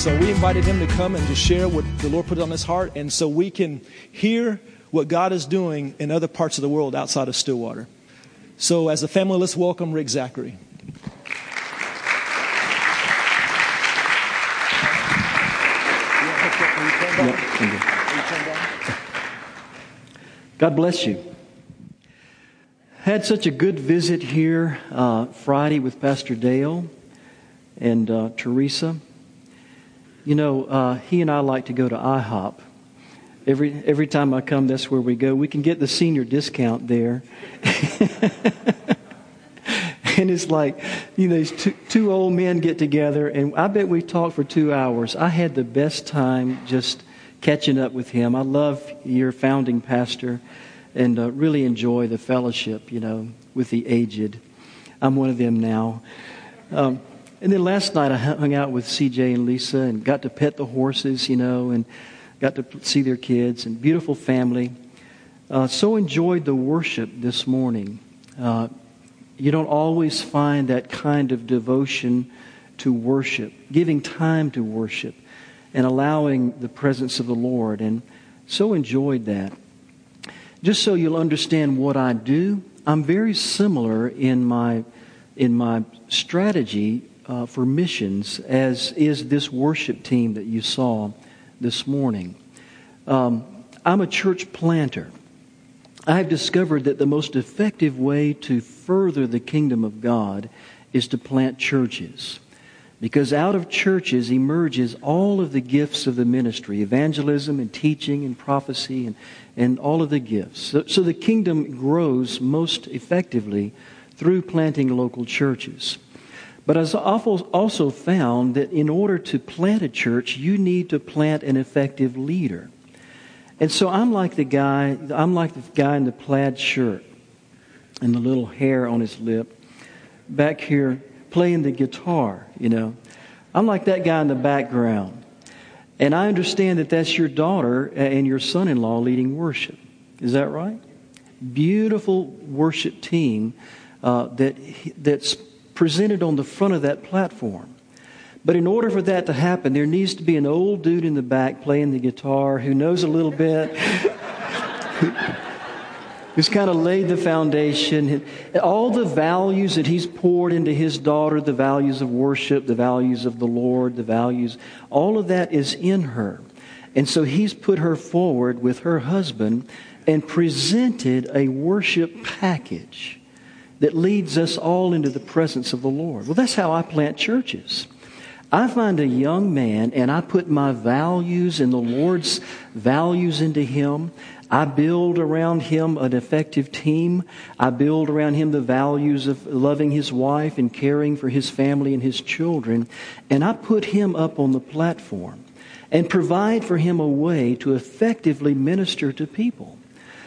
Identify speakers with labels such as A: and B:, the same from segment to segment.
A: So we invited him to come and just share what the Lord put on his heart, and so we can hear what God is doing in other parts of the world outside of Stillwater. So, as a family, let's welcome Rick Zachary.
B: God bless you. Had such a good visit here uh, Friday with Pastor Dale and uh, Teresa. You know, uh, he and I like to go to IHOP. Every, every time I come, that's where we go. We can get the senior discount there. and it's like, you know, these two, two old men get together, and I bet we talked for two hours. I had the best time just catching up with him. I love your founding pastor and uh, really enjoy the fellowship, you know, with the aged. I'm one of them now. Um, and then last night I hung out with CJ and Lisa and got to pet the horses, you know, and got to see their kids and beautiful family. Uh, so enjoyed the worship this morning. Uh, you don't always find that kind of devotion to worship, giving time to worship, and allowing the presence of the Lord. And so enjoyed that. Just so you'll understand what I do, I'm very similar in my in my strategy uh, for missions as is this worship team that you saw this morning. Um, I'm a church planter. I've discovered that the most effective way to further the kingdom of God is to plant churches. Because out of churches emerges all of the gifts of the ministry evangelism and teaching and prophecy and, and all of the gifts. So, so the kingdom grows most effectively through planting local churches. But I've also found that in order to plant a church, you need to plant an effective leader. And so I'm like the guy, I'm like the guy in the plaid shirt and the little hair on his lip back here playing the guitar, you know. I'm like that guy in the background. And I understand that that's your daughter and your son in law leading worship. Is that right? Beautiful worship team uh, that, that's presented on the front of that platform. But in order for that to happen, there needs to be an old dude in the back playing the guitar who knows a little bit, who's kind of laid the foundation. All the values that he's poured into his daughter, the values of worship, the values of the Lord, the values, all of that is in her. And so he's put her forward with her husband and presented a worship package that leads us all into the presence of the Lord. Well, that's how I plant churches. I find a young man and I put my values and the Lord's values into him. I build around him an effective team. I build around him the values of loving his wife and caring for his family and his children. And I put him up on the platform and provide for him a way to effectively minister to people.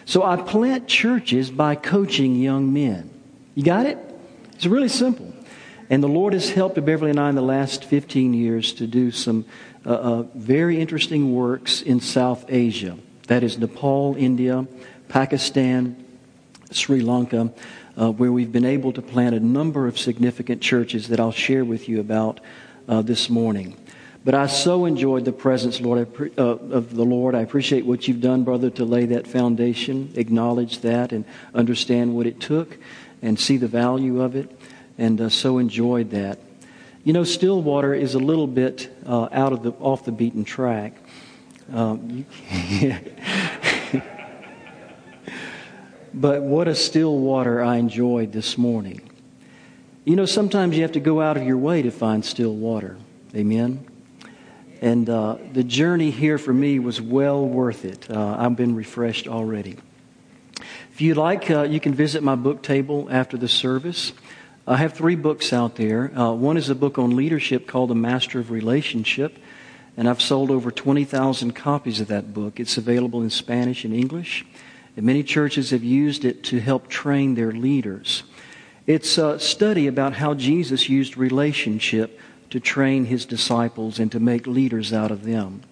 B: So I plant churches by coaching young men. You got it? It's really simple. And the Lord has helped Beverly and I in the last 15 years to do some uh, uh, very interesting works in South Asia. That is Nepal, India, Pakistan, Sri Lanka, uh, where we've been able to plant a number of significant churches that I'll share with you about uh, this morning. But I so enjoyed the presence, Lord, uh, of the Lord. I appreciate what you've done, brother, to lay that foundation, acknowledge that, and understand what it took and see the value of it, and uh, so enjoyed that. You know, Stillwater is a little bit uh, out of the off the beaten track. Um, but what a still water I enjoyed this morning. You know, sometimes you have to go out of your way to find still water. Amen. And uh, the journey here for me was well worth it. Uh, I've been refreshed already. If you'd like, uh, you can visit my book table after the service. I have three books out there. Uh, one is a book on leadership called The Master of Relationship, and I've sold over 20,000 copies of that book. It's available in Spanish and English, and many churches have used it to help train their leaders. It's a study about how Jesus used relationship to train his disciples and to make leaders out of them.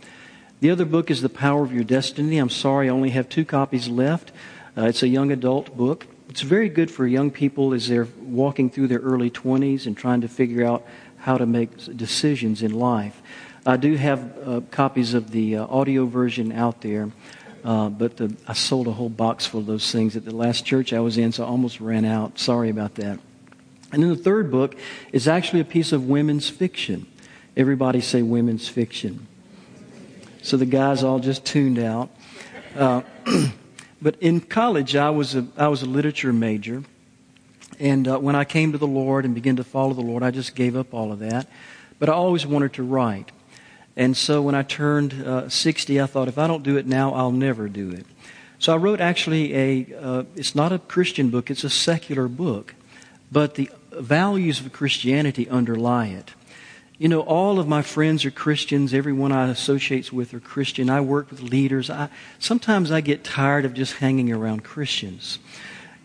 B: The other book is The Power of Your Destiny. I'm sorry I only have two copies left. Uh, it's a young adult book. It's very good for young people as they're walking through their early 20s and trying to figure out how to make decisions in life. I do have uh, copies of the uh, audio version out there, uh, but the, I sold a whole box full of those things at the last church I was in, so I almost ran out. Sorry about that. And then the third book is actually a piece of women's fiction. Everybody say women's fiction. So the guys all just tuned out. But in college, I was a, I was a literature major. And uh, when I came to the Lord and began to follow the Lord, I just gave up all of that. But I always wanted to write. And so when I turned uh, 60, I thought, if I don't do it now, I'll never do it. So I wrote actually a, uh, it's not a Christian book, it's a secular book. But the values of Christianity underlie it. You know, all of my friends are Christians. Everyone I associate with are Christian. I work with leaders. I, sometimes I get tired of just hanging around Christians.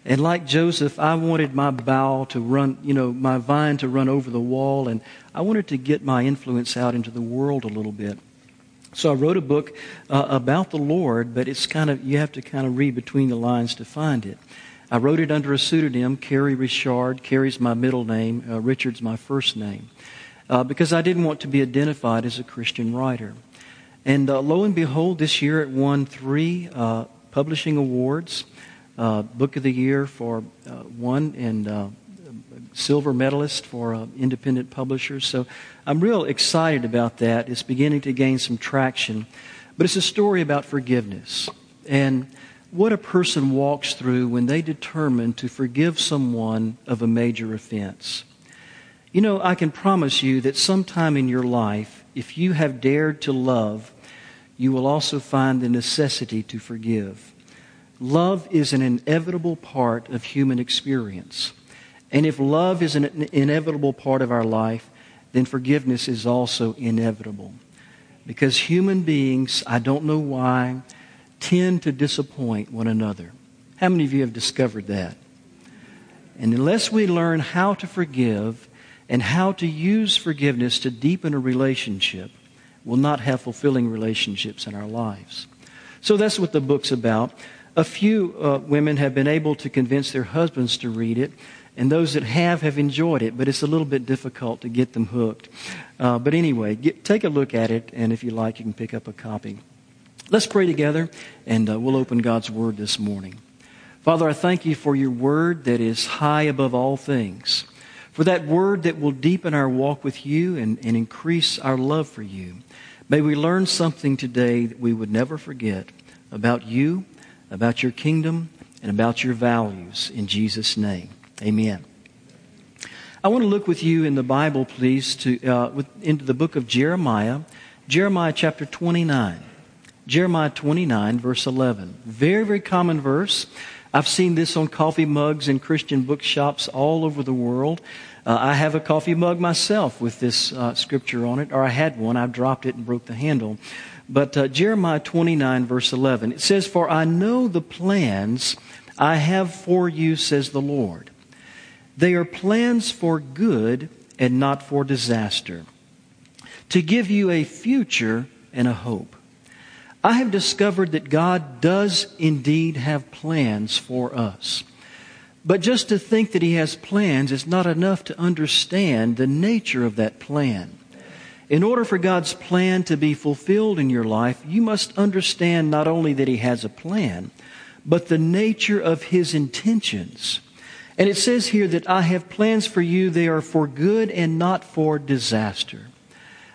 B: And like Joseph, I wanted my bough to run, you know, my vine to run over the wall, and I wanted to get my influence out into the world a little bit. So I wrote a book uh, about the Lord, but it's kind of, you have to kind of read between the lines to find it. I wrote it under a pseudonym, Kerry Richard. Kerry's my middle name, uh, Richard's my first name, uh, because I didn't want to be identified as a Christian writer. And uh, lo and behold, this year it won three uh, publishing awards uh, Book of the Year for uh, one, and silver medalist for independent publishers. So I'm real excited about that. It's beginning to gain some traction. But it's a story about forgiveness. And what a person walks through when they determine to forgive someone of a major offense. You know, I can promise you that sometime in your life, if you have dared to love, you will also find the necessity to forgive. Love is an inevitable part of human experience. And if love is an inevitable part of our life, then forgiveness is also inevitable. Because human beings, I don't know why, tend to disappoint one another. How many of you have discovered that? And unless we learn how to forgive and how to use forgiveness to deepen a relationship, we'll not have fulfilling relationships in our lives. So that's what the book's about. A few uh, women have been able to convince their husbands to read it, and those that have have enjoyed it, but it's a little bit difficult to get them hooked. Uh, but anyway, get, take a look at it, and if you like, you can pick up a copy. Let's pray together, and uh, we'll open God's Word this morning. Father, I thank you for your Word that is high above all things, for that Word that will deepen our walk with you and, and increase our love for you. May we learn something today that we would never forget about you about your kingdom, and about your values. In Jesus' name, amen. I want to look with you in the Bible, please, to, uh, with, into the book of Jeremiah, Jeremiah chapter 29. Jeremiah 29, verse 11. Very, very common verse. I've seen this on coffee mugs in Christian bookshops all over the world. Uh, I have a coffee mug myself with this uh, scripture on it, or I had one. I dropped it and broke the handle. But uh, Jeremiah 29, verse 11, it says, For I know the plans I have for you, says the Lord. They are plans for good and not for disaster, to give you a future and a hope. I have discovered that God does indeed have plans for us. But just to think that He has plans is not enough to understand the nature of that plan. In order for God's plan to be fulfilled in your life, you must understand not only that He has a plan, but the nature of His intentions. And it says here that I have plans for you, they are for good and not for disaster.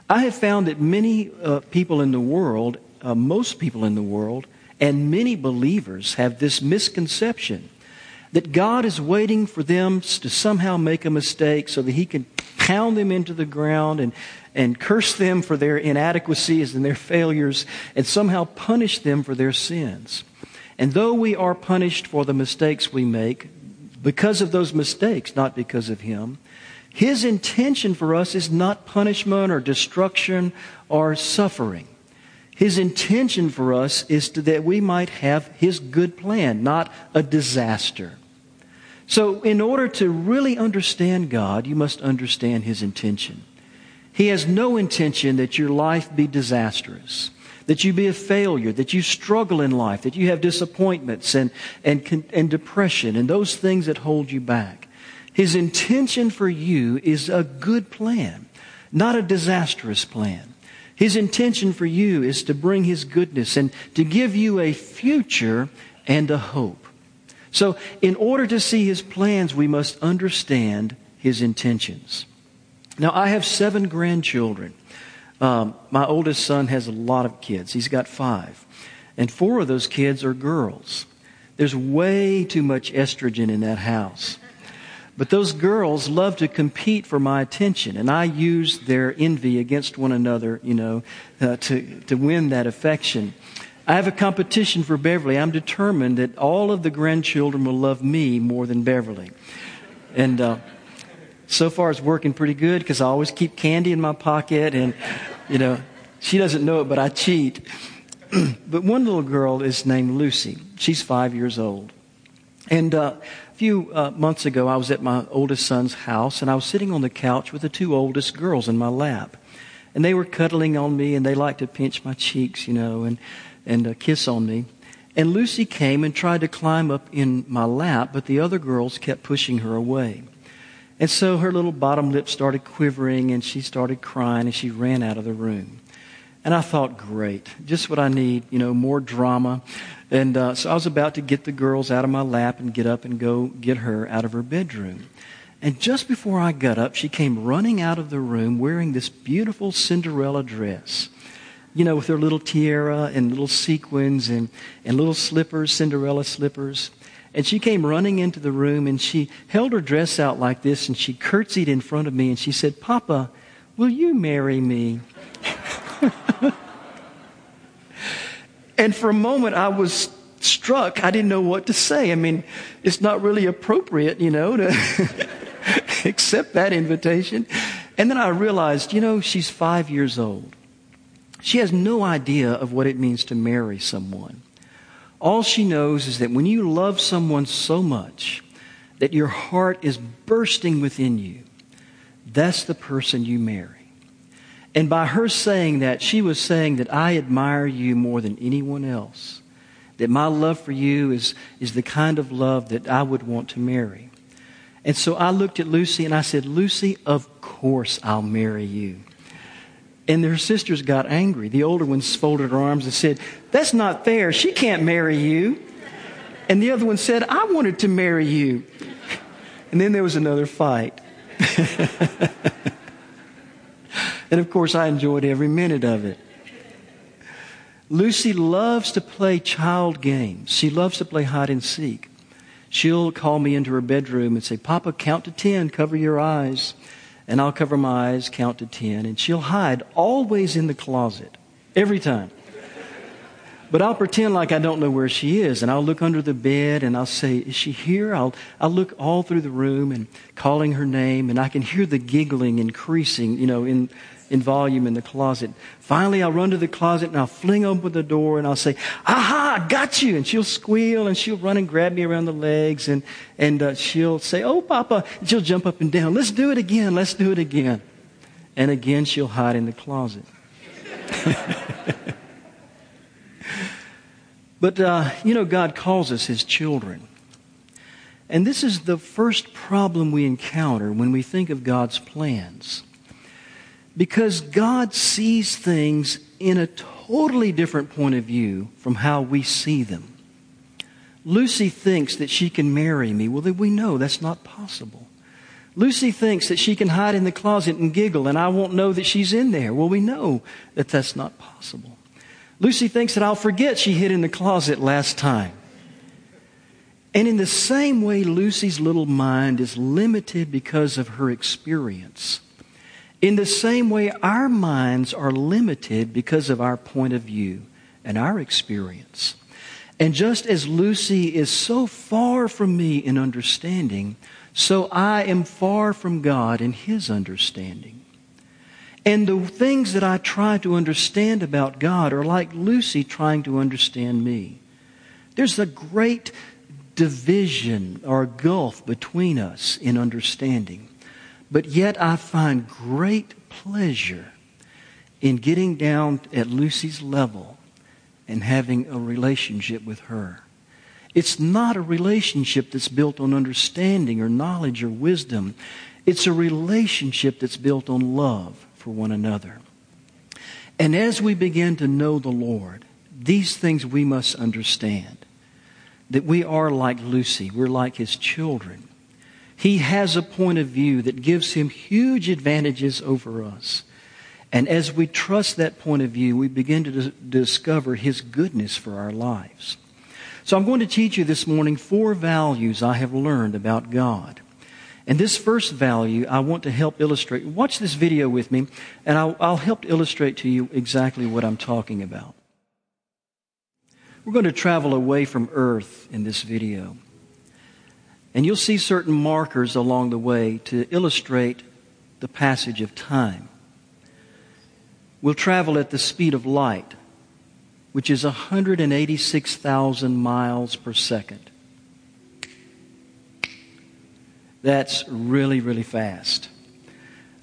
B: I have found that many uh, people in the world, uh, most people in the world, and many believers have this misconception that God is waiting for them to somehow make a mistake so that He can pound them into the ground and, and curse them for their inadequacies and their failures and somehow punish them for their sins. And though we are punished for the mistakes we make, because of those mistakes, not because of Him, His intention for us is not punishment or destruction or suffering. His intention for us is to, that we might have His good plan, not a disaster. So, in order to really understand God, you must understand His intention. He has no intention that your life be disastrous, that you be a failure, that you struggle in life, that you have disappointments and, and, and depression and those things that hold you back. His intention for you is a good plan, not a disastrous plan. His intention for you is to bring His goodness and to give you a future and a hope. So, in order to see His plans, we must understand His intentions. Now, I have seven grandchildren. Um, my oldest son has a lot of kids. He's got five. And four of those kids are girls. There's way too much estrogen in that house. But those girls love to compete for my attention, and I use their envy against one another, you know, uh, to, to win that affection. I have a competition for Beverly. I'm determined that all of the grandchildren will love me more than Beverly. And uh, so far, it's working pretty good because I always keep candy in my pocket, and, you know, she doesn't know it, but I cheat. but one little girl is named Lucy. She's five years old. And uh, few uh, months ago, I was at my oldest son's house, and I was sitting on the couch with the two oldest girls in my lap. And they were cuddling on me, and they liked to pinch my cheeks, you know, and, and uh, kiss on me. And Lucy came and tried to climb up in my lap, but the other girls kept pushing her away. And so her little bottom lip started quivering, and she started crying, and she ran out of the room. And I thought, great, just what I need, you know, more drama. And uh, so I was about to get the girls out of my lap and get up and go get her out of her bedroom. And just before I got up, she came running out of the room wearing this beautiful Cinderella dress. You know, with her little tiara and little sequins and, and little slippers, Cinderella slippers. And she came running into the room and she held her dress out like this and she curtsied in front of me and she said, Papa, will you marry me? and for a moment, I was struck. I didn't know what to say. I mean, it's not really appropriate, you know, to accept that invitation. And then I realized, you know, she's five years old. She has no idea of what it means to marry someone. All she knows is that when you love someone so much that your heart is bursting within you, that's the person you marry. And by her saying that, she was saying that I admire you more than anyone else. That my love for you is, is the kind of love that I would want to marry. And so I looked at Lucy and I said, Lucy, of course I'll marry you. And their sisters got angry. The older ones folded her arms and said, That's not fair. She can't marry you. And the other one said, I wanted to marry you. And then there was another fight. And of course, I enjoyed every minute of it. Lucy loves to play child games. She loves to play hide and seek. She'll call me into her bedroom and say, Papa, count to 10, cover your eyes. And I'll cover my eyes, count to 10. And she'll hide always in the closet, every time. But I'll pretend like I don't know where she is, and I'll look under the bed and I'll say, Is she here? I'll, I'll look all through the room and calling her name, and I can hear the giggling increasing, you know, in, in volume in the closet. Finally, I'll run to the closet and I'll fling open the door and I'll say, Aha, got you. And she'll squeal and she'll run and grab me around the legs and, and uh, she'll say, Oh, Papa. And she'll jump up and down. Let's do it again. Let's do it again. And again, she'll hide in the closet. but, uh, you know, God calls us His children. And this is the first problem we encounter when we think of God's plans. Because God sees things in a totally different point of view from how we see them. Lucy thinks that she can marry me. Well, we know that's not possible. Lucy thinks that she can hide in the closet and giggle and I won't know that she's in there. Well, we know that that's not possible. Lucy thinks that I'll forget she hid in the closet last time. And in the same way, Lucy's little mind is limited because of her experience. In the same way, our minds are limited because of our point of view and our experience. And just as Lucy is so far from me in understanding, so I am far from God in His understanding. And the things that I try to understand about God are like Lucy trying to understand me. There's a great division or gulf between us in understanding. But yet I find great pleasure in getting down at Lucy's level and having a relationship with her. It's not a relationship that's built on understanding or knowledge or wisdom. It's a relationship that's built on love for one another. And as we begin to know the Lord, these things we must understand that we are like Lucy, we're like his children. He has a point of view that gives him huge advantages over us. And as we trust that point of view, we begin to dis- discover his goodness for our lives. So I'm going to teach you this morning four values I have learned about God. And this first value I want to help illustrate. Watch this video with me, and I'll, I'll help illustrate to you exactly what I'm talking about. We're going to travel away from Earth in this video. And you'll see certain markers along the way to illustrate the passage of time. We'll travel at the speed of light, which is 186,000 miles per second. That's really, really fast.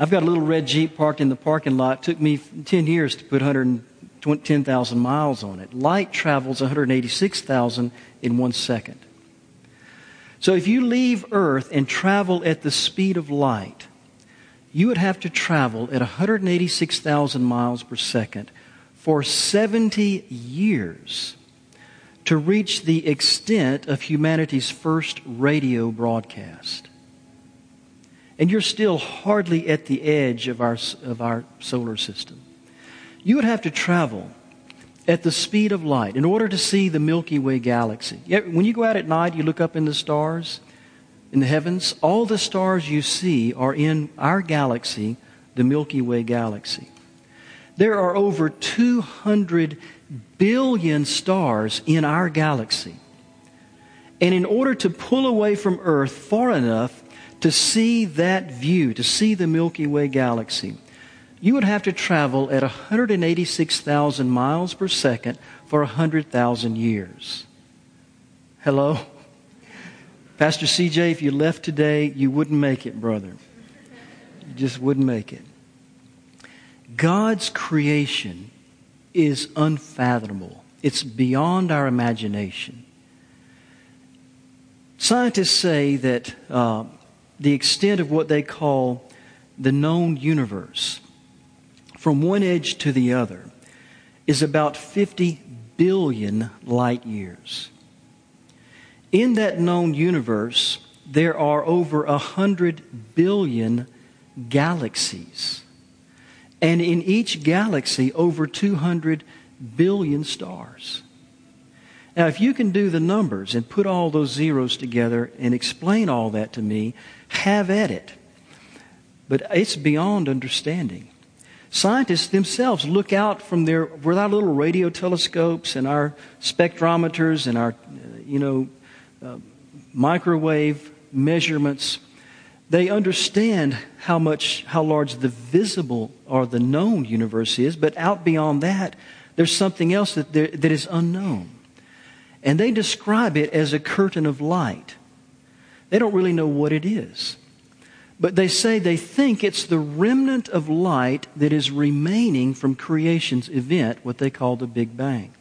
B: I've got a little red Jeep parked in the parking lot. It took me 10 years to put 100 10,000 miles on it. Light travels 186,000 in one second. So if you leave Earth and travel at the speed of light, you would have to travel at 186,000 miles per second for 70 years to reach the extent of humanity's first radio broadcast. And you're still hardly at the edge of our, of our solar system you would have to travel at the speed of light in order to see the Milky Way galaxy. When you go out at night, you look up in the stars, in the heavens, all the stars you see are in our galaxy, the Milky Way galaxy. There are over 200 billion stars in our galaxy. And in order to pull away from Earth far enough to see that view, to see the Milky Way galaxy, you would have to travel at 186,000 miles per second for 100,000 years. Hello? Pastor CJ, if you left today, you wouldn't make it, brother. You just wouldn't make it. God's creation is unfathomable, it's beyond our imagination. Scientists say that uh, the extent of what they call the known universe from one edge to the other is about 50 billion light years. In that known universe, there are over 100 billion galaxies. And in each galaxy, over 200 billion stars. Now, if you can do the numbers and put all those zeros together and explain all that to me, have at it. But it's beyond understanding. Scientists themselves look out from their, with our little radio telescopes and our spectrometers and our, you know, uh, microwave measurements. They understand how much, how large the visible or the known universe is, but out beyond that, there's something else that, that is unknown. And they describe it as a curtain of light. They don't really know what it is. But they say they think it's the remnant of light that is remaining from creation's event, what they call the Big Bang.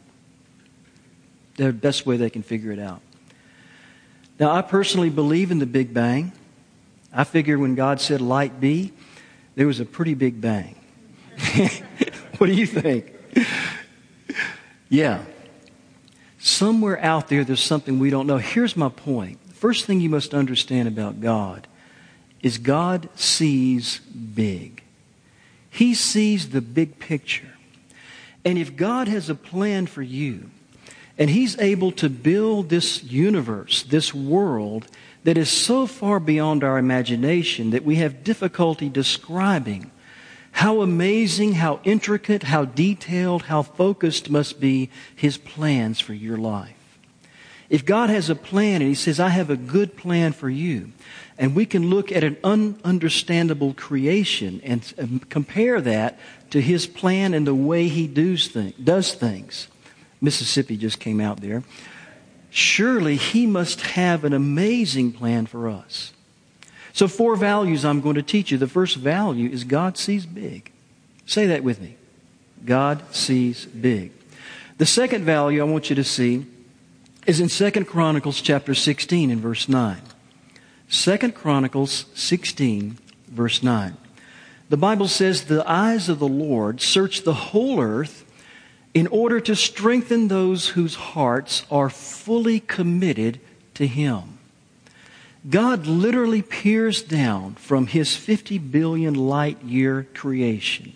B: The best way they can figure it out. Now, I personally believe in the Big Bang. I figure when God said light be, there was a pretty big bang. what do you think? Yeah. Somewhere out there, there's something we don't know. Here's my point. First thing you must understand about God is God sees big. He sees the big picture. And if God has a plan for you, and He's able to build this universe, this world, that is so far beyond our imagination that we have difficulty describing how amazing, how intricate, how detailed, how focused must be His plans for your life. If God has a plan and He says, I have a good plan for you, and we can look at an ununderstandable creation and compare that to His plan and the way He does things. Mississippi just came out there. Surely He must have an amazing plan for us. So, four values I'm going to teach you. The first value is God sees big. Say that with me. God sees big. The second value I want you to see is in 2 Chronicles chapter 16 and verse 9. 2 Chronicles 16, verse 9. The Bible says the eyes of the Lord search the whole earth in order to strengthen those whose hearts are fully committed to Him. God literally peers down from His 50 billion light year creation,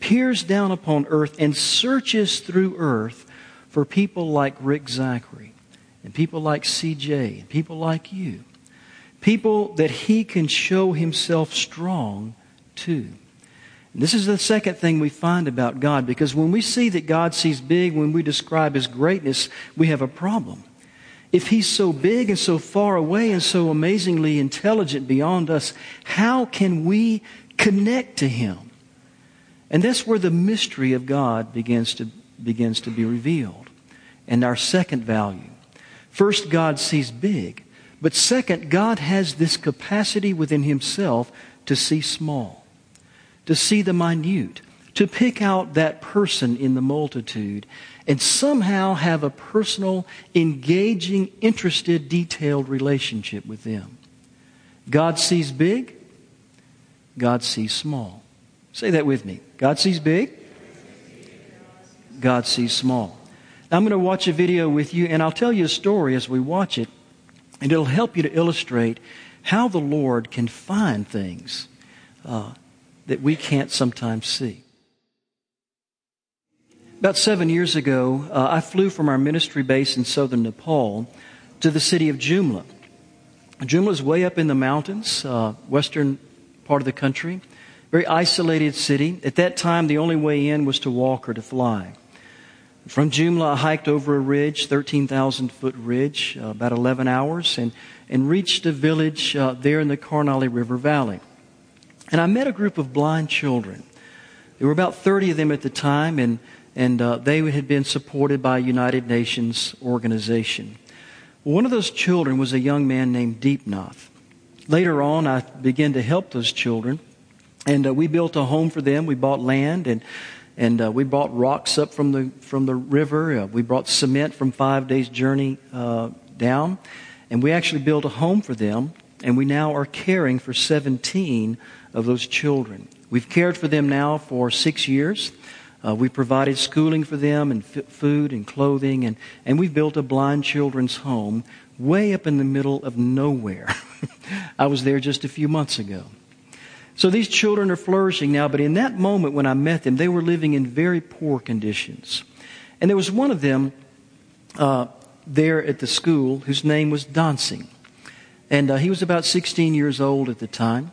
B: peers down upon earth and searches through earth for people like Rick Zachary and people like CJ and people like you. People that He can show Himself strong to. This is the second thing we find about God because when we see that God sees big, when we describe His greatness, we have a problem. If He's so big and so far away and so amazingly intelligent beyond us, how can we connect to Him? And that's where the mystery of God begins to, begins to be revealed. And our second value. First, God sees big. But second, God has this capacity within Himself to see small to see the minute, to pick out that person in the multitude, and somehow have a personal, engaging, interested, detailed relationship with them. God sees big, God sees small. Say that with me. God sees big, God sees small. Now, I'm going to watch a video with you, and I'll tell you a story as we watch it, and it'll help you to illustrate how the Lord can find things uh, that we can't sometimes see. About seven years ago, uh, I flew from our ministry base in southern Nepal to the city of Jumla. Jumla is way up in the mountains, uh, western part of the country. Very isolated city. At that time, the only way in was to walk or to fly. From Jumla, I hiked over a ridge, 13,000 foot ridge, uh, about 11 hours, and, and reached a village uh, there in the Karnali River Valley. And I met a group of blind children. There were about 30 of them at the time, and, and uh, they had been supported by a United Nations organization. One of those children was a young man named Deepnath. Later on, I began to help those children, and uh, we built a home for them. We bought land, and, and uh, we brought rocks up from the, from the river. Uh, we brought cement from five days' journey uh, down, and we actually built a home for them, and we now are caring for 17 of those children. We've cared for them now for six years. Uh, we provided schooling for them and f- food and clothing, and, and we've built a blind children's home way up in the middle of nowhere. I was there just a few months ago. So these children are flourishing now, but in that moment when I met them, they were living in very poor conditions. And there was one of them uh, there at the school whose name was Dancing. And uh, he was about 16 years old at the time.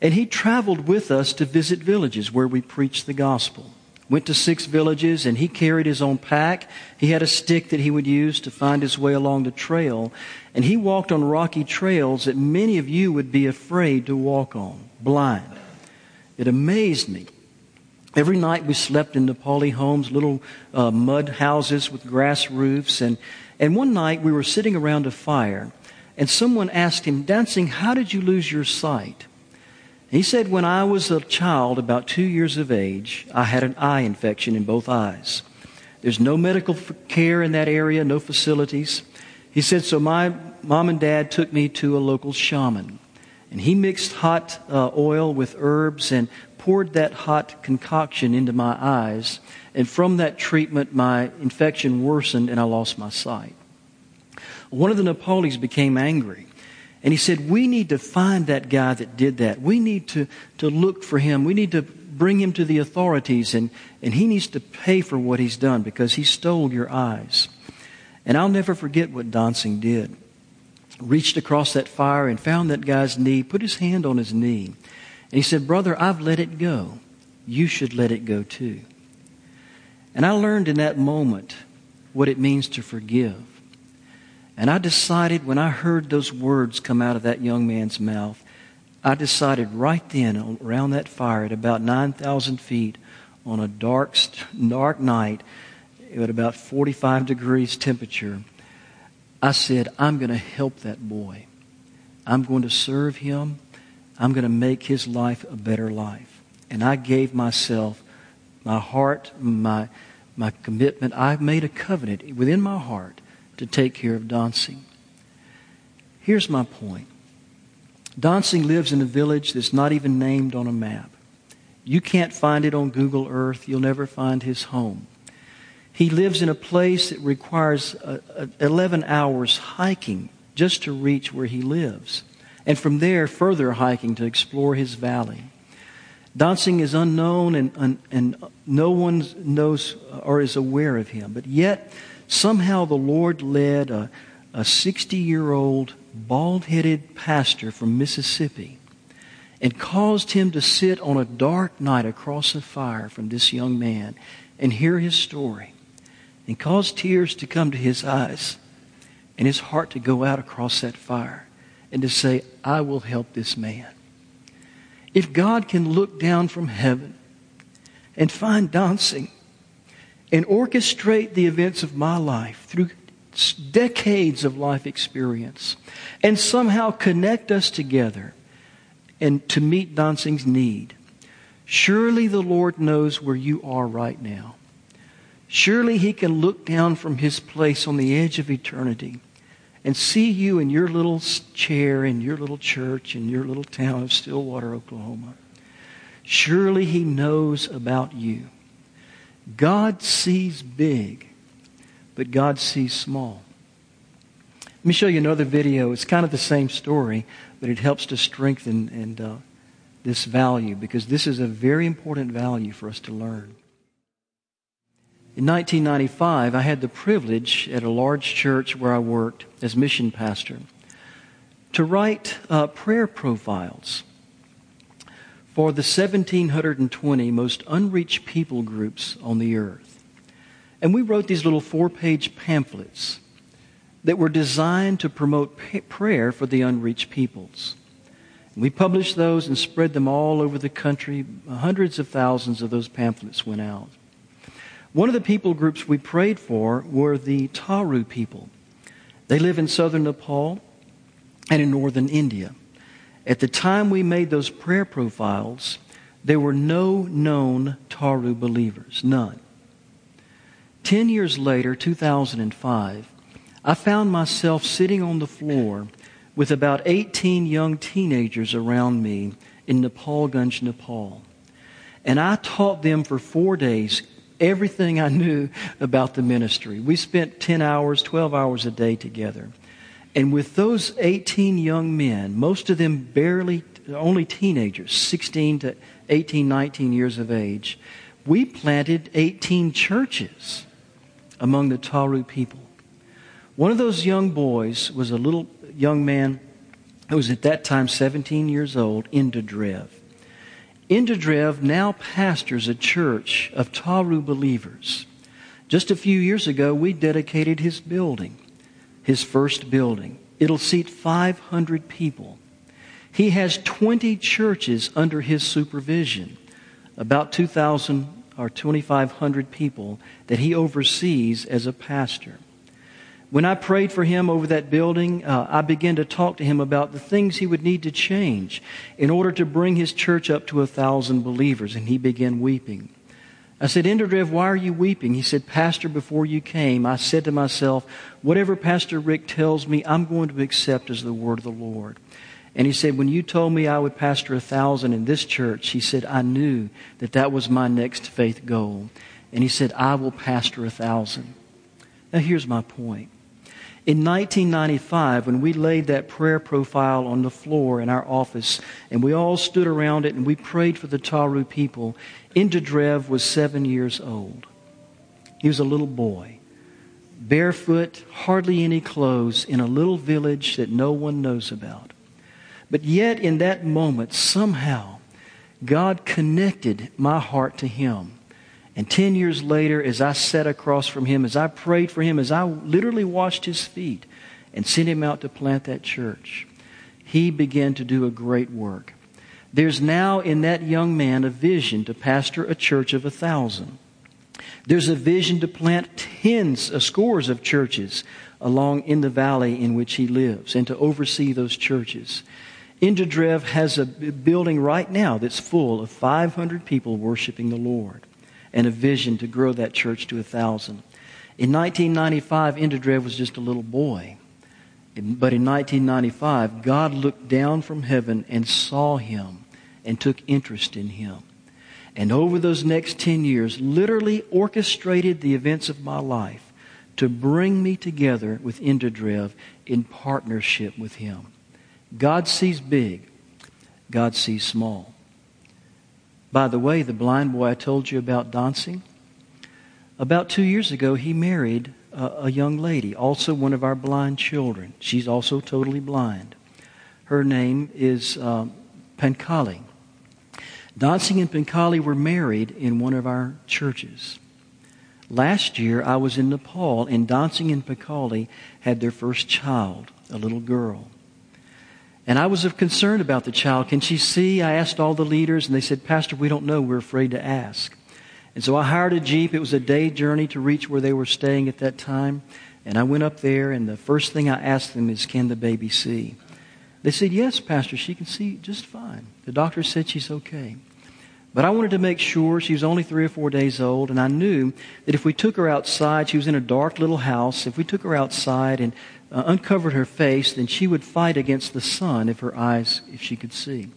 B: And he traveled with us to visit villages where we preached the gospel. Went to six villages and he carried his own pack. He had a stick that he would use to find his way along the trail. And he walked on rocky trails that many of you would be afraid to walk on, blind. It amazed me. Every night we slept in Nepali homes, little uh, mud houses with grass roofs. And, and one night we were sitting around a fire and someone asked him, Dancing, how did you lose your sight? He said, When I was a child, about two years of age, I had an eye infection in both eyes. There's no medical care in that area, no facilities. He said, So my mom and dad took me to a local shaman. And he mixed hot uh, oil with herbs and poured that hot concoction into my eyes. And from that treatment, my infection worsened and I lost my sight. One of the Nepalis became angry and he said, We need to find that guy that did that. We need to, to look for him. We need to bring him to the authorities, and, and he needs to pay for what he's done because he stole your eyes. And I'll never forget what Dancing did. Reached across that fire and found that guy's knee, put his hand on his knee. And he said, Brother, I've let it go. You should let it go too. And I learned in that moment what it means to forgive. And I decided when I heard those words come out of that young man's mouth, I decided right then around that fire at about 9,000 feet on a dark, dark night at about 45 degrees temperature, I said, I'm going to help that boy. I'm going to serve him. I'm going to make his life a better life. And I gave myself, my heart, my, my commitment. I made a covenant within my heart to take care of Dancing. Here's my point Dancing lives in a village that's not even named on a map. You can't find it on Google Earth. You'll never find his home. He lives in a place that requires uh, uh, 11 hours hiking just to reach where he lives. And from there, further hiking to explore his valley. Dancing is unknown and, and, and no one knows or is aware of him. But yet, somehow the Lord led a, a 60 year old bald headed pastor from Mississippi and caused him to sit on a dark night across a fire from this young man and hear his story and caused tears to come to his eyes and his heart to go out across that fire and to say, I will help this man. If God can look down from heaven and find dancing and orchestrate the events of my life through decades of life experience and somehow connect us together and to meet dancing's need, surely the Lord knows where you are right now. Surely He can look down from His place on the edge of eternity and see you in your little chair in your little church in your little town of Stillwater, Oklahoma. Surely He knows about you. God sees big, but God sees small. Let me show you another video. It's kind of the same story, but it helps to strengthen and uh, this value because this is a very important value for us to learn. In 1995, I had the privilege at a large church where I worked as mission pastor to write uh, prayer profiles for the 1,720 most unreached people groups on the earth. And we wrote these little four page pamphlets that were designed to promote prayer for the unreached peoples. We published those and spread them all over the country. Hundreds of thousands of those pamphlets went out. One of the people groups we prayed for were the Tharu people. They live in southern Nepal and in northern India. At the time we made those prayer profiles, there were no known Tharu believers, none. Ten years later, 2005, I found myself sitting on the floor with about 18 young teenagers around me in Nepalganj, Nepal. And I taught them for four days everything I knew about the ministry. We spent 10 hours, 12 hours a day together. And with those 18 young men, most of them barely, only teenagers, 16 to 18, 19 years of age, we planted 18 churches among the Tharu people. One of those young boys was a little young man who was at that time 17 years old, Indradev. Indradev now pastors a church of Tharu believers. Just a few years ago, we dedicated his building, his first building. It'll seat 500 people. He has 20 churches under his supervision, about 2,000 or 2,500 people that he oversees as a pastor. When I prayed for him over that building, uh, I began to talk to him about the things he would need to change in order to bring his church up to a thousand believers, and he began weeping. I said, Indradev, why are you weeping? He said, Pastor, before you came, I said to myself, whatever Pastor Rick tells me, I'm going to accept as the word of the Lord. And he said, when you told me I would pastor a thousand in this church, he said, I knew that that was my next faith goal. And he said, I will pastor a thousand. Now here's my point. In 1995, when we laid that prayer profile on the floor in our office, and we all stood around it and we prayed for the Tharu people, Indradev was seven years old. He was a little boy, barefoot, hardly any clothes, in a little village that no one knows about. But yet, in that moment, somehow, God connected my heart to him. And 10 years later, as I sat across from him, as I prayed for him, as I literally washed his feet and sent him out to plant that church, he began to do a great work. There's now in that young man a vision to pastor a church of a thousand. There's a vision to plant tens, of scores of churches along in the valley in which he lives and to oversee those churches. Indradev has a building right now that's full of 500 people worshiping the Lord and a vision to grow that church to a thousand. In 1995, Indradev was just a little boy. But in 1995, God looked down from heaven and saw him and took interest in him. and over those next 10 years, literally orchestrated the events of my life to bring me together with Indradev in partnership with Him. God sees big, God sees small. By the way, the blind boy I told you about dancing, about two years ago, he married a, a young lady, also one of our blind children. She's also totally blind. Her name is uh, Pankali. Dancing and Pankali were married in one of our churches. Last year, I was in Nepal, and Dancing and Pankali had their first child, a little girl. And I was concerned about the child. Can she see? I asked all the leaders, and they said, Pastor, we don't know. We're afraid to ask. And so I hired a Jeep. It was a day journey to reach where they were staying at that time. And I went up there, and the first thing I asked them is, Can the baby see? They said, Yes, Pastor, she can see just fine. The doctor said she's okay. But I wanted to make sure she was only three or four days old, and I knew that if we took her outside, she was in a dark little house. If we took her outside and uh, uncovered her face, then she would fight against the sun if her eyes, if she could see.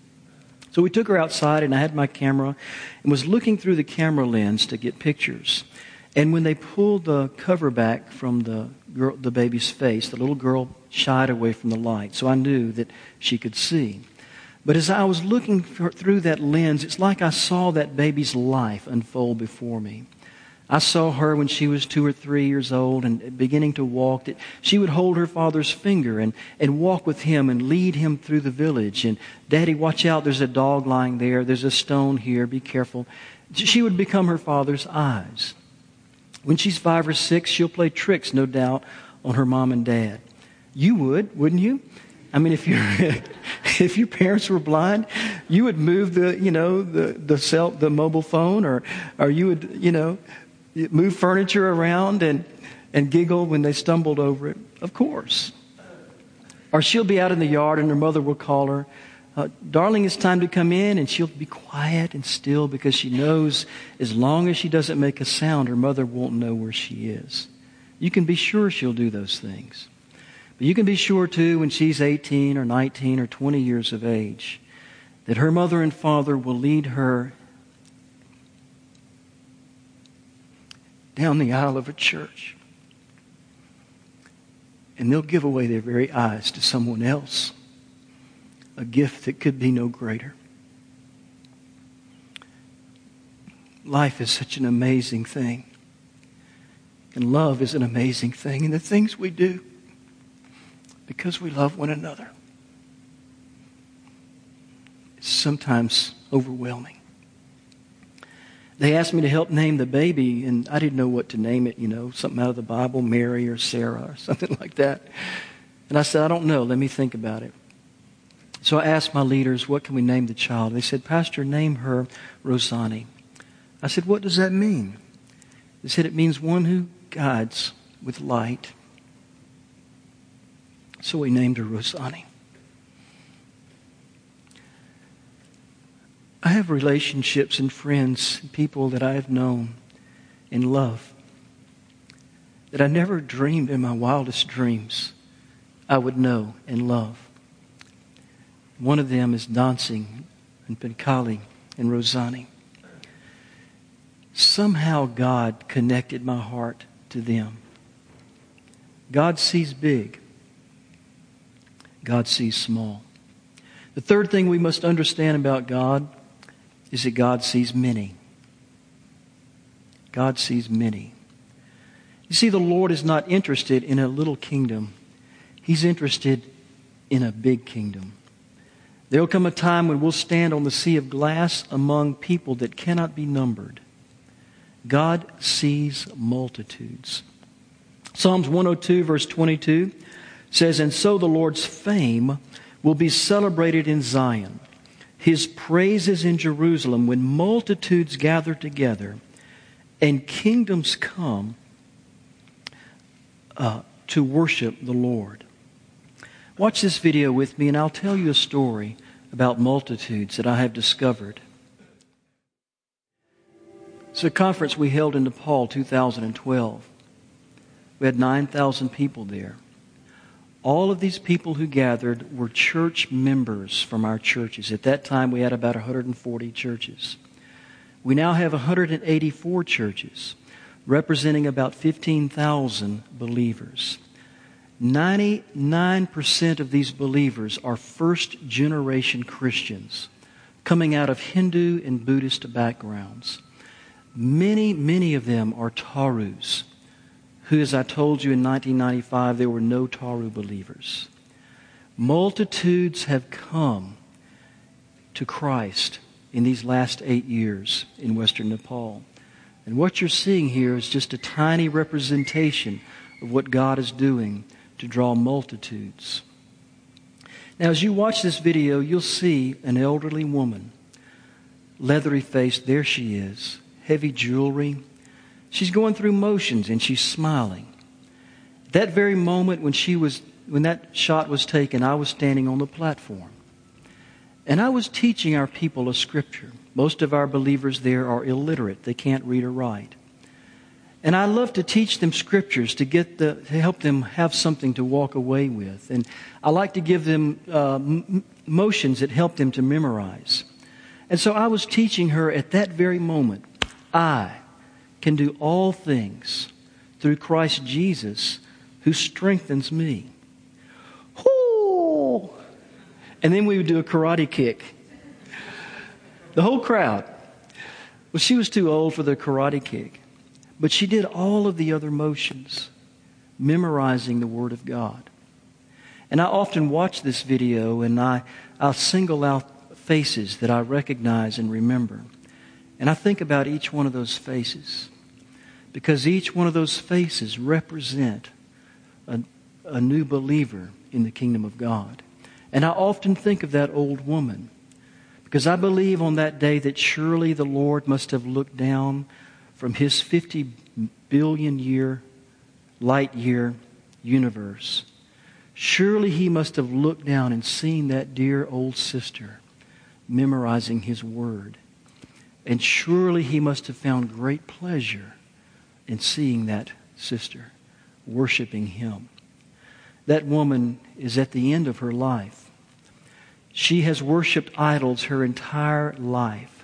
B: So we took her outside, and I had my camera and was looking through the camera lens to get pictures. And when they pulled the cover back from the girl, the baby's face, the little girl shied away from the light. So I knew that she could see. But as I was looking for, through that lens, it's like I saw that baby's life unfold before me. I saw her when she was two or three years old and beginning to walk. That she would hold her father's finger and, and walk with him and lead him through the village. And, Daddy, watch out. There's a dog lying there. There's a stone here. Be careful. She would become her father's eyes. When she's five or six, she'll play tricks, no doubt, on her mom and dad. You would, wouldn't you? I mean, if, you if your parents were blind, you would move the, you know, the, the, cell, the mobile phone or, or you would, you know, move furniture around and, and giggle when they stumbled over it. Of course. Or she'll be out in the yard and her mother will call her, uh, Darling, it's time to come in. And she'll be quiet and still because she knows as long as she doesn't make a sound, her mother won't know where she is. You can be sure she'll do those things. But you can be sure, too, when she's 18 or 19 or 20 years of age, that her mother and father will lead her down the aisle of a church. And they'll give away their very eyes to someone else, a gift that could be no greater. Life is such an amazing thing. And love is an amazing thing. And the things we do because we love one another. is sometimes overwhelming. They asked me to help name the baby, and I didn't know what to name it, you know, something out of the Bible, Mary or Sarah or something like that. And I said, I don't know. Let me think about it. So I asked my leaders, what can we name the child? They said, Pastor, name her Rosani. I said, what does that mean? They said, it means one who guides with light. So we named her Rosani. I have relationships and friends, people that I have known and love that I never dreamed in my wildest dreams I would know and love. One of them is Dancing and Pankali and Rosani. Somehow God connected my heart to them. God sees big. God sees small. The third thing we must understand about God is that God sees many. God sees many. You see, the Lord is not interested in a little kingdom, He's interested in a big kingdom. There will come a time when we'll stand on the sea of glass among people that cannot be numbered. God sees multitudes. Psalms 102, verse 22 says, And so the Lord's fame will be celebrated in Zion, his praises in Jerusalem when multitudes gather together and kingdoms come uh, to worship the Lord. Watch this video with me, and I'll tell you a story about multitudes that I have discovered. It's a conference we held in Nepal 2012. We had 9,000 people there. All of these people who gathered were church members from our churches. At that time, we had about 140 churches. We now have 184 churches representing about 15,000 believers. 99% of these believers are first generation Christians coming out of Hindu and Buddhist backgrounds. Many, many of them are Tharus, who, as I told you in 1995, there were no Tharu believers. Multitudes have come to Christ in these last eight years in Western Nepal. And what you're seeing here is just a tiny representation of what God is doing to draw multitudes. Now, as you watch this video, you'll see an elderly woman, leathery faced, there she is, heavy jewelry. She's going through motions and she's smiling. That very moment when she was when that shot was taken, I was standing on the platform. And I was teaching our people a scripture. Most of our believers there are illiterate. They can't read or write. And I love to teach them scriptures to get the, to help them have something to walk away with. And I like to give them uh, m- motions that help them to memorize. And so I was teaching her at that very moment, I can do all things through Christ Jesus who strengthens me. Whoo! And then we would do a karate kick. The whole crowd. Well, she was too old for the karate kick. But she did all of the other motions, memorizing the Word of God. And I often watch this video and I, I'll single out faces that I recognize and remember. And I think about each one of those faces because each one of those faces represent a, a new believer in the kingdom of God. And I often think of that old woman because I believe on that day that surely the Lord must have looked down from his 50 billion year, light year universe. Surely he must have looked down and seen that dear old sister memorizing his word. And surely he must have found great pleasure in seeing that sister worshiping him. That woman is at the end of her life. She has worshiped idols her entire life.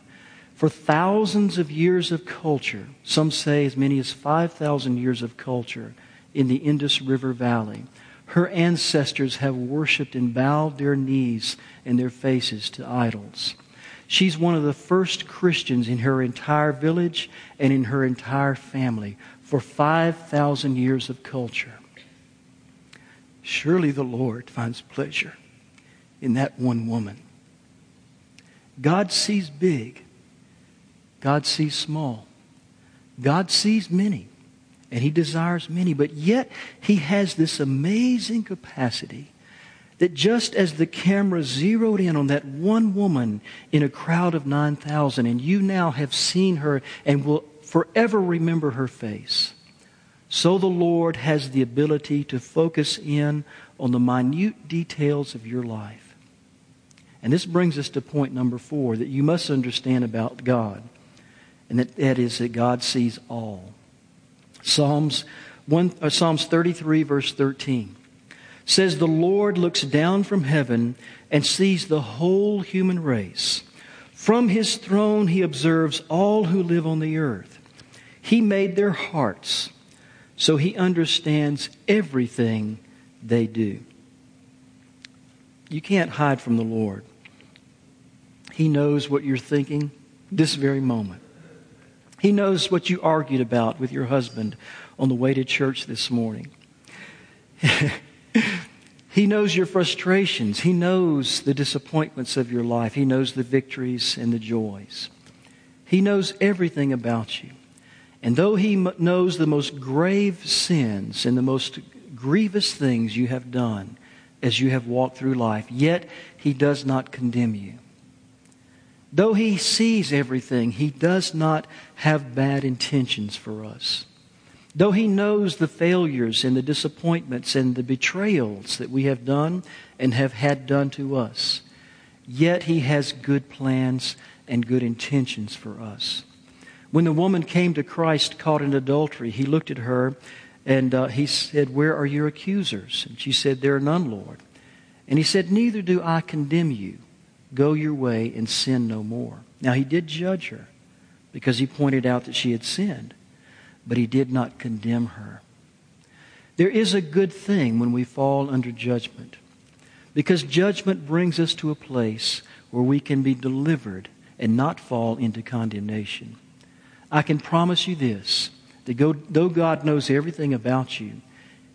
B: For thousands of years of culture, some say as many as 5,000 years of culture in the Indus River Valley, her ancestors have worshiped and bowed their knees and their faces to idols. She's one of the first Christians in her entire village and in her entire family for 5,000 years of culture. Surely the Lord finds pleasure in that one woman. God sees big, God sees small, God sees many, and He desires many, but yet He has this amazing capacity that just as the camera zeroed in on that one woman in a crowd of 9,000, and you now have seen her and will forever remember her face, so the Lord has the ability to focus in on the minute details of your life and this brings us to point number four that you must understand about God. And that, that is that God sees all. Psalms, one, uh, Psalms 33, verse 13 says, The Lord looks down from heaven and sees the whole human race. From his throne, he observes all who live on the earth. He made their hearts, so he understands everything they do. You can't hide from the Lord. He knows what you're thinking this very moment. He knows what you argued about with your husband on the way to church this morning. he knows your frustrations. He knows the disappointments of your life. He knows the victories and the joys. He knows everything about you. And though He knows the most grave sins and the most grievous things you have done as you have walked through life, yet He does not condemn you. Though he sees everything, he does not have bad intentions for us. Though he knows the failures and the disappointments and the betrayals that we have done and have had done to us, yet he has good plans and good intentions for us. When the woman came to Christ caught in adultery, he looked at her and uh, he said, Where are your accusers? And she said, There are none, Lord. And he said, Neither do I condemn you. Go your way and sin no more. Now, he did judge her, because he pointed out that she had sinned, but he did not condemn her. There is a good thing when we fall under judgment because judgment brings us to a place where we can be delivered and not fall into condemnation. I can promise you this that though God knows everything about you,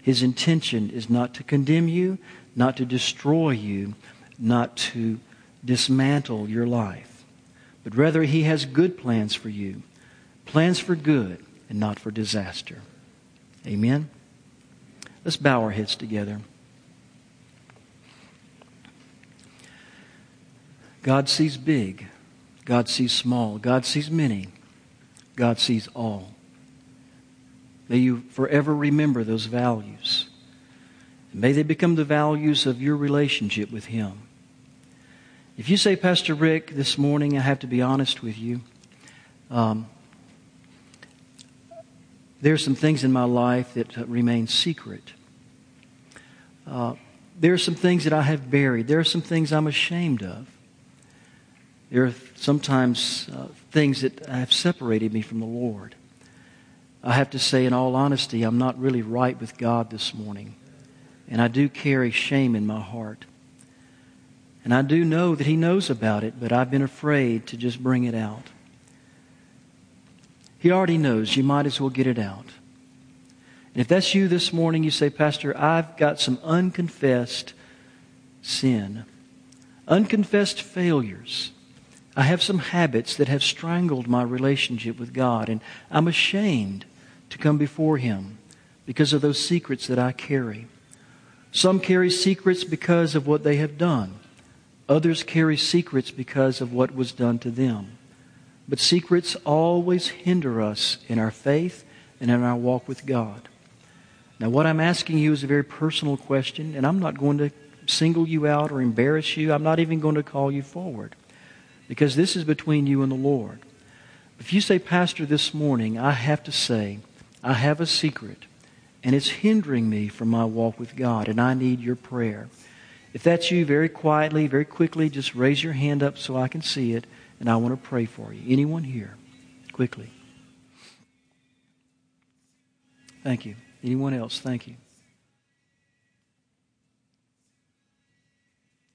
B: his intention is not to condemn you, not to destroy you, not to dismantle your life, but rather he has good plans for you, plans for good and not for disaster. Amen. Let's bow our heads together. God sees big. God sees small. God sees many. God sees all. May you forever remember those values. May they become the values of your relationship with Him. If you say, Pastor Rick, this morning I have to be honest with you, um, there are some things in my life that remain secret. Uh, there are some things that I have buried. There are some things I'm ashamed of. There are sometimes uh, things that have separated me from the Lord. I have to say, in all honesty, I'm not really right with God this morning. And I do carry shame in my heart. And I do know that He knows about it, but I've been afraid to just bring it out. He already knows. You might as well get it out. And if that's you this morning, you say, Pastor, I've got some unconfessed sin, unconfessed failures. I have some habits that have strangled my relationship with God, and I'm ashamed to come before Him because of those secrets that I carry. Some carry secrets because of what they have done. Others carry secrets because of what was done to them. But secrets always hinder us in our faith and in our walk with God. Now, what I'm asking you is a very personal question, and I'm not going to single you out or embarrass you. I'm not even going to call you forward because this is between you and the Lord. If you say, Pastor, this morning, I have to say, I have a secret, and it's hindering me from my walk with God, and I need your prayer. If that's you, very quietly, very quickly, just raise your hand up so I can see it and I want to pray for you. Anyone here? Quickly. Thank you. Anyone else? Thank you.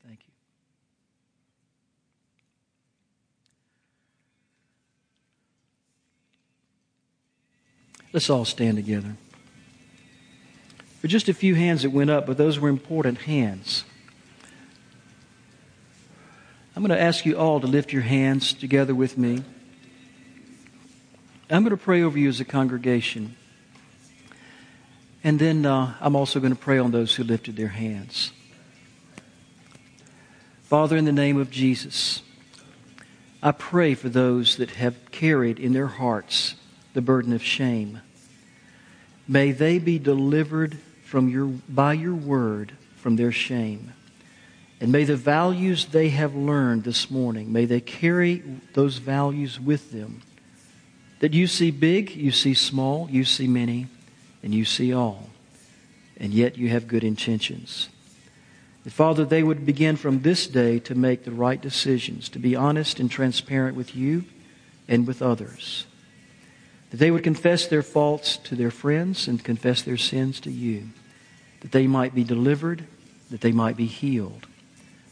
B: Thank you. Let's all stand together. For just a few hands that went up, but those were important hands. I'm going to ask you all to lift your hands together with me. I'm going to pray over you as a congregation. And then uh, I'm also going to pray on those who lifted their hands. Father, in the name of Jesus, I pray for those that have carried in their hearts the burden of shame. May they be delivered from your, by your word from their shame. And may the values they have learned this morning, may they carry those values with them. That you see big, you see small, you see many, and you see all. And yet you have good intentions. That, Father, they would begin from this day to make the right decisions, to be honest and transparent with you and with others. That they would confess their faults to their friends and confess their sins to you. That they might be delivered, that they might be healed.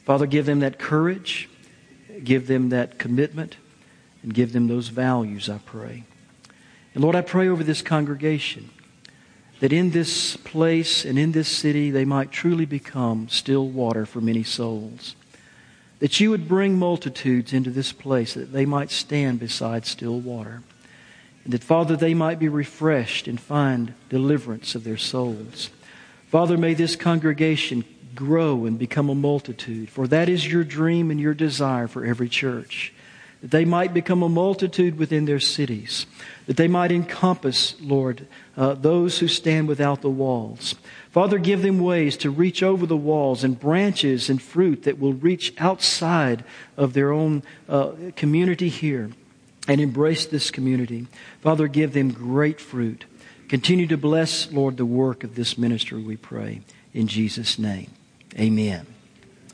B: Father, give them that courage, give them that commitment, and give them those values, I pray. And Lord, I pray over this congregation that in this place and in this city they might truly become still water for many souls. That you would bring multitudes into this place, that they might stand beside still water. And that, Father, they might be refreshed and find deliverance of their souls. Father, may this congregation grow and become a multitude. For that is your dream and your desire for every church. That they might become a multitude within their cities. That they might encompass, Lord, uh, those who stand without the walls. Father, give them ways to reach over the walls and branches and fruit that will reach outside of their own uh, community here and embrace this community. Father, give them great fruit. Continue to bless, Lord, the work of this ministry, we pray. In Jesus' name. Amen.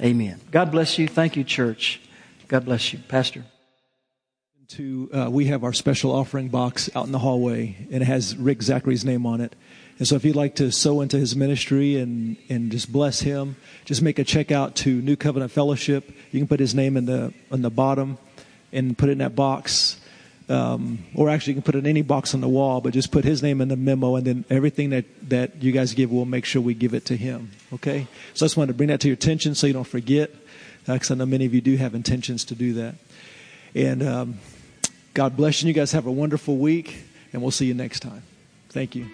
B: Amen. God bless you. Thank you, church. God bless you. Pastor.
A: to uh, we have our special offering box out in the hallway and it has rick zachary's name on it and so if you'd like to sow into his ministry and, and just bless him just make a check out to new covenant fellowship you can put his name in the in the bottom and put it in that box um, or actually you can put it in any box on the wall but just put his name in the memo and then everything that, that you guys give we'll make sure we give it to him okay so i just wanted to bring that to your attention so you don't forget because i know many of you do have intentions to do that and um, God bless you. You guys have a wonderful week, and we'll see you next time. Thank you.